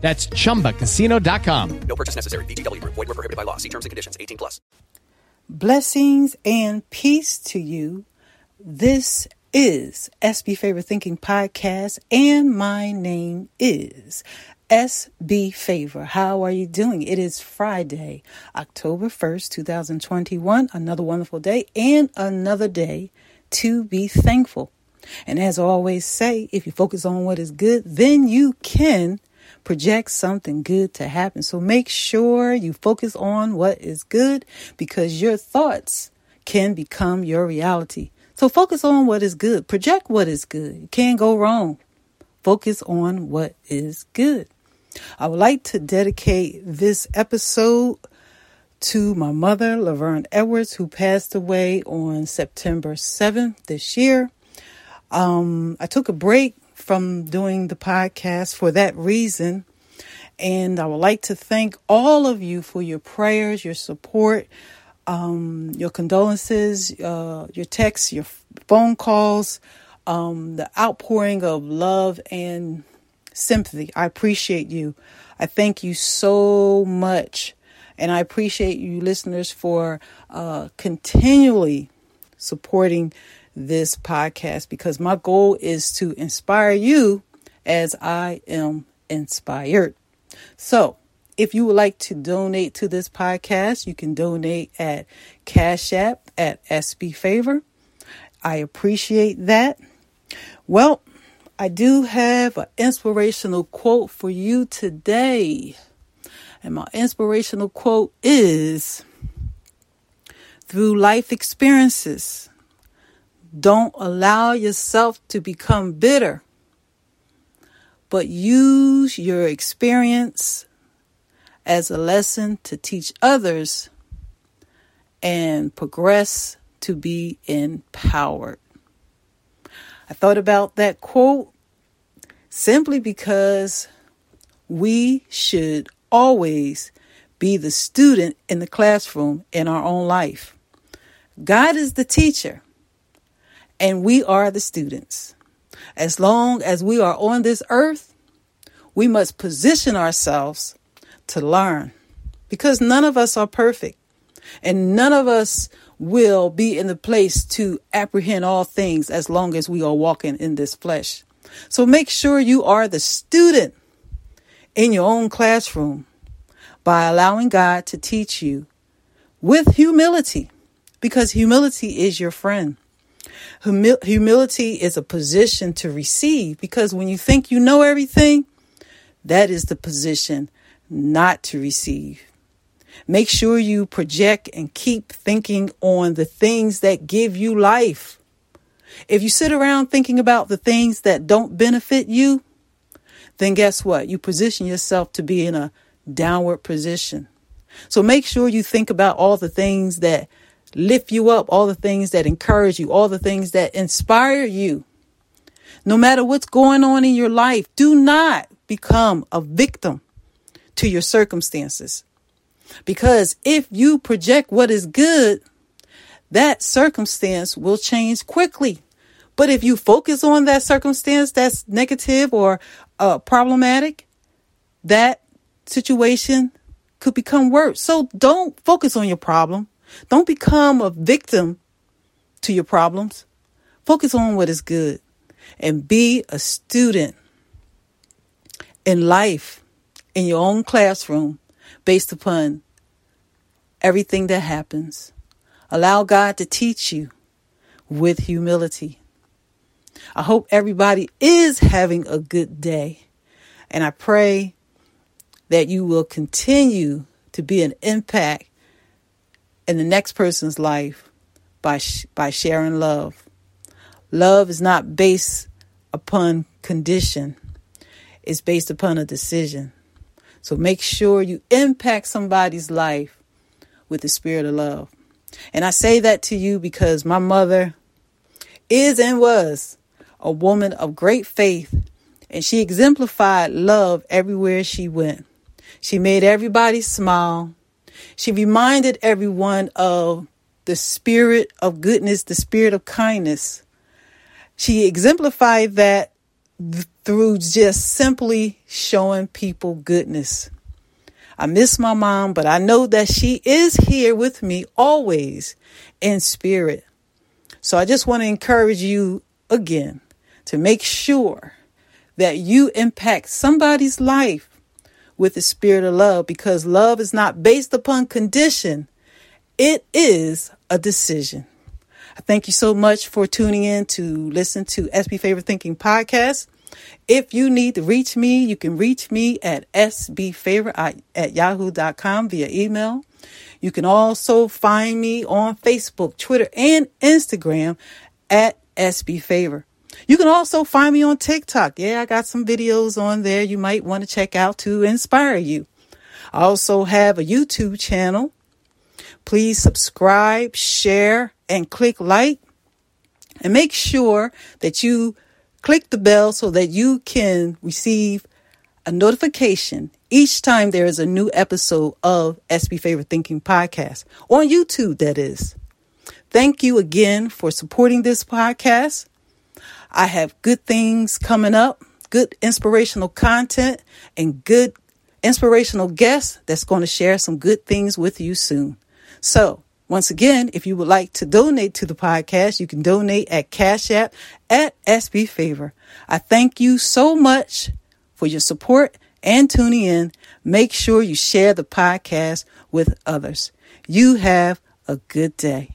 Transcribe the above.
That's chumbacasino.com. No purchase necessary. VGW Group. Void were prohibited by law. See terms and conditions. 18 plus. Blessings and peace to you. This is SB Favor Thinking Podcast, and my name is SB Favor. How are you doing? It is Friday, October 1st, 2021. Another wonderful day and another day to be thankful. And as I always say, if you focus on what is good, then you can project something good to happen. So make sure you focus on what is good because your thoughts can become your reality. So focus on what is good. Project what is good. You can't go wrong. Focus on what is good. I would like to dedicate this episode to my mother, Laverne Edwards, who passed away on September 7th this year. Um, I took a break from doing the podcast for that reason. And I would like to thank all of you for your prayers, your support, um, your condolences, uh, your texts, your phone calls, um, the outpouring of love and sympathy. I appreciate you. I thank you so much. And I appreciate you, listeners, for uh, continually supporting this podcast because my goal is to inspire you as I am inspired. So, if you would like to donate to this podcast, you can donate at Cash App at SB Favor. I appreciate that. Well, I do have an inspirational quote for you today. And my inspirational quote is Through life experiences, don't allow yourself to become bitter, but use your experience as a lesson to teach others and progress to be empowered. I thought about that quote simply because we should always be the student in the classroom in our own life. God is the teacher and we are the students. As long as we are on this earth, we must position ourselves to learn because none of us are perfect and none of us will be in the place to apprehend all things as long as we are walking in this flesh. So make sure you are the student in your own classroom by allowing God to teach you with humility because humility is your friend. Humil- humility is a position to receive because when you think you know everything, that is the position not to receive. Make sure you project and keep thinking on the things that give you life. If you sit around thinking about the things that don't benefit you, then guess what? You position yourself to be in a downward position. So make sure you think about all the things that lift you up, all the things that encourage you, all the things that inspire you. No matter what's going on in your life, do not become a victim to your circumstances. Because if you project what is good, that circumstance will change quickly. But if you focus on that circumstance that's negative or uh, problematic, that situation could become worse. So don't focus on your problem. Don't become a victim to your problems. Focus on what is good and be a student in life in your own classroom based upon everything that happens. Allow God to teach you with humility. I hope everybody is having a good day. And I pray that you will continue to be an impact in the next person's life by, sh- by sharing love. Love is not based upon condition, it's based upon a decision. So make sure you impact somebody's life with the spirit of love. And I say that to you because my mother is and was a woman of great faith, and she exemplified love everywhere she went. She made everybody smile. She reminded everyone of the spirit of goodness, the spirit of kindness. She exemplified that th- through just simply showing people goodness. I miss my mom, but I know that she is here with me always in spirit. So I just want to encourage you again to make sure that you impact somebody's life with the spirit of love because love is not based upon condition, it is a decision. I thank you so much for tuning in to listen to SB Favorite Thinking podcast. If you need to reach me, you can reach me at sbfavorite at yahoo.com via email. You can also find me on Facebook, Twitter, and Instagram at sbfavor. You can also find me on TikTok. Yeah, I got some videos on there you might want to check out to inspire you. I also have a YouTube channel. Please subscribe, share, and click like. And make sure that you click the bell so that you can receive a notification each time there is a new episode of SB Favorite Thinking Podcast on YouTube, that is. Thank you again for supporting this podcast. I have good things coming up, good inspirational content, and good inspirational guests that's going to share some good things with you soon. So, once again, if you would like to donate to the podcast, you can donate at Cash App at SB Favor. I thank you so much for your support and tuning in. Make sure you share the podcast with others. You have a good day.